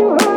you.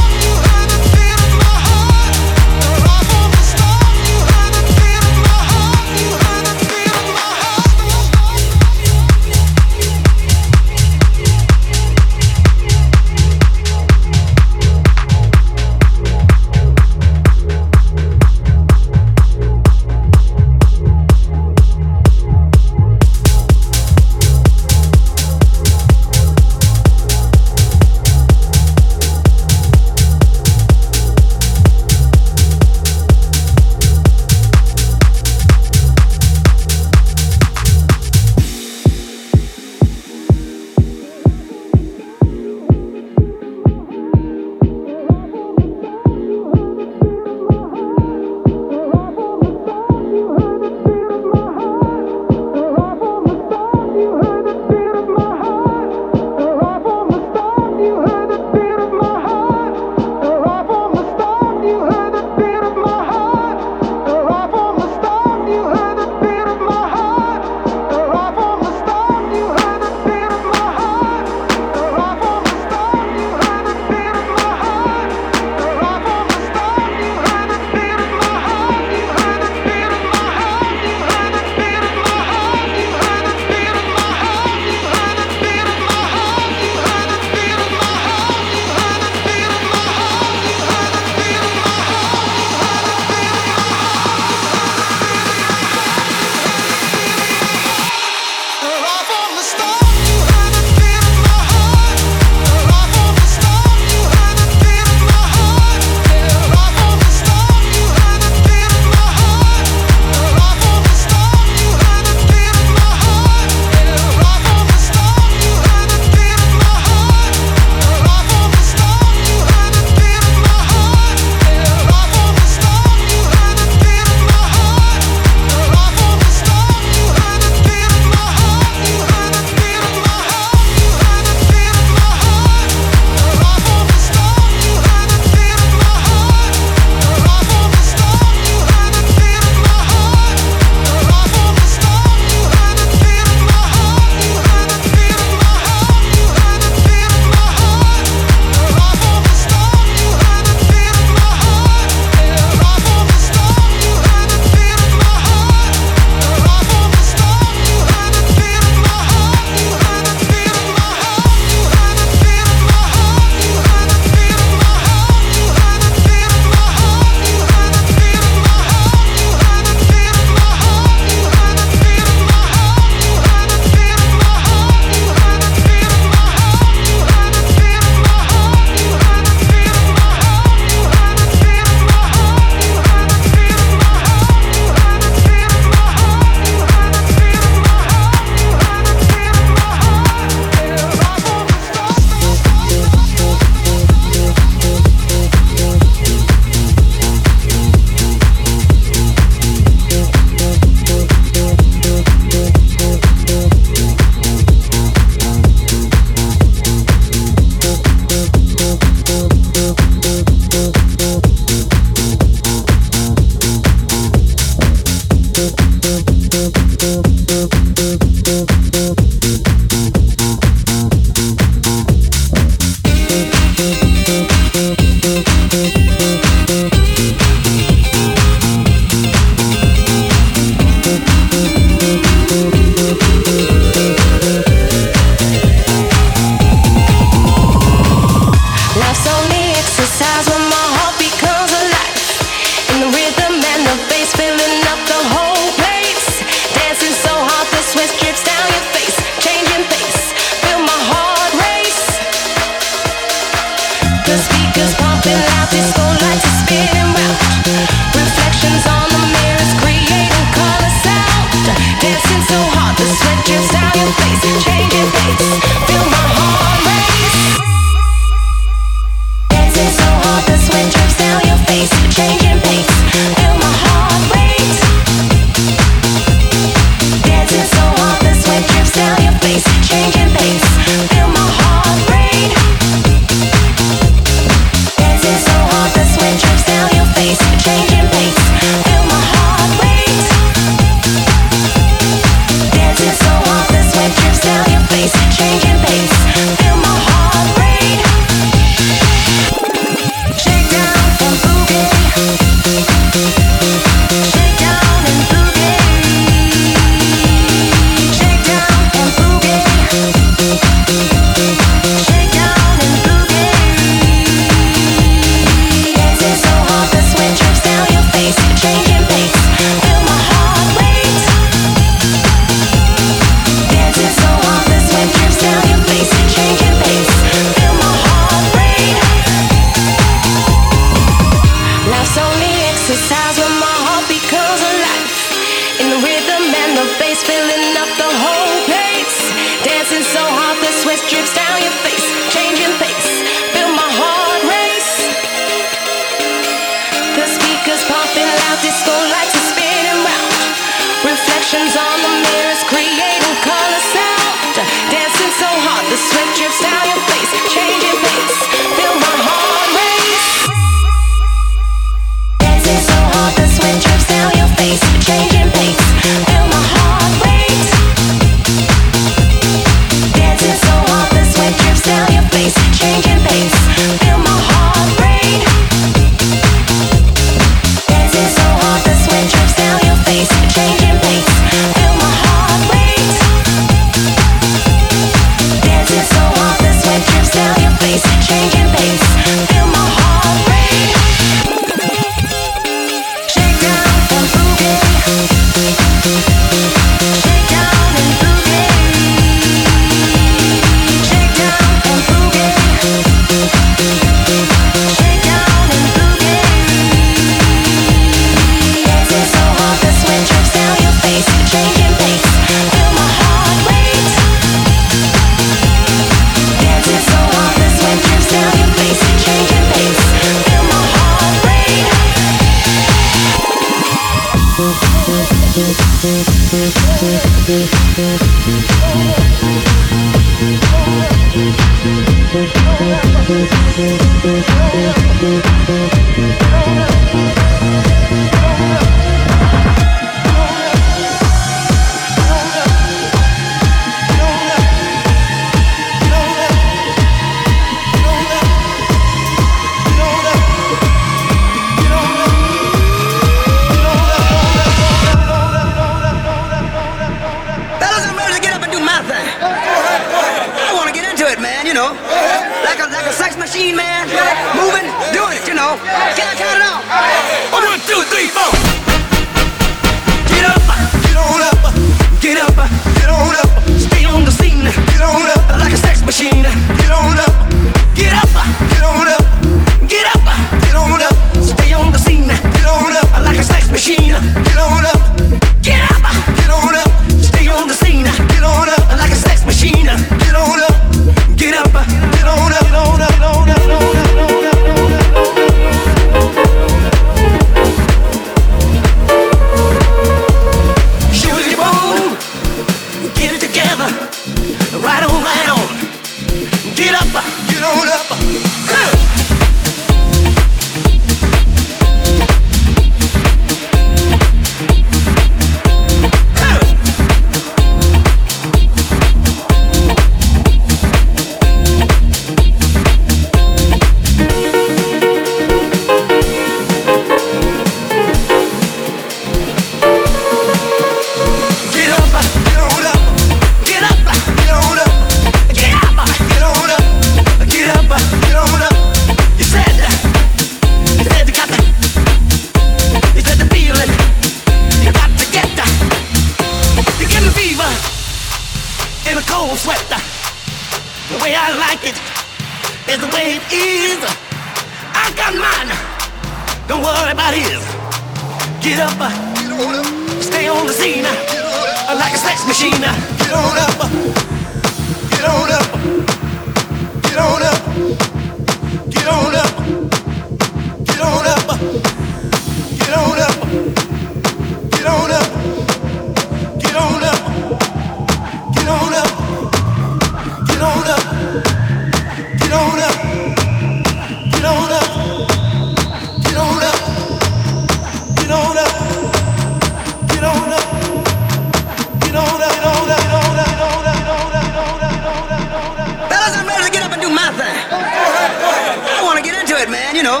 my thing. I want to get into it, man, you know.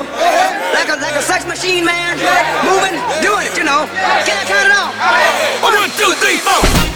Like a, like a sex machine, man. Moving, doing it, you know. Can I count it off? One, two, three, four.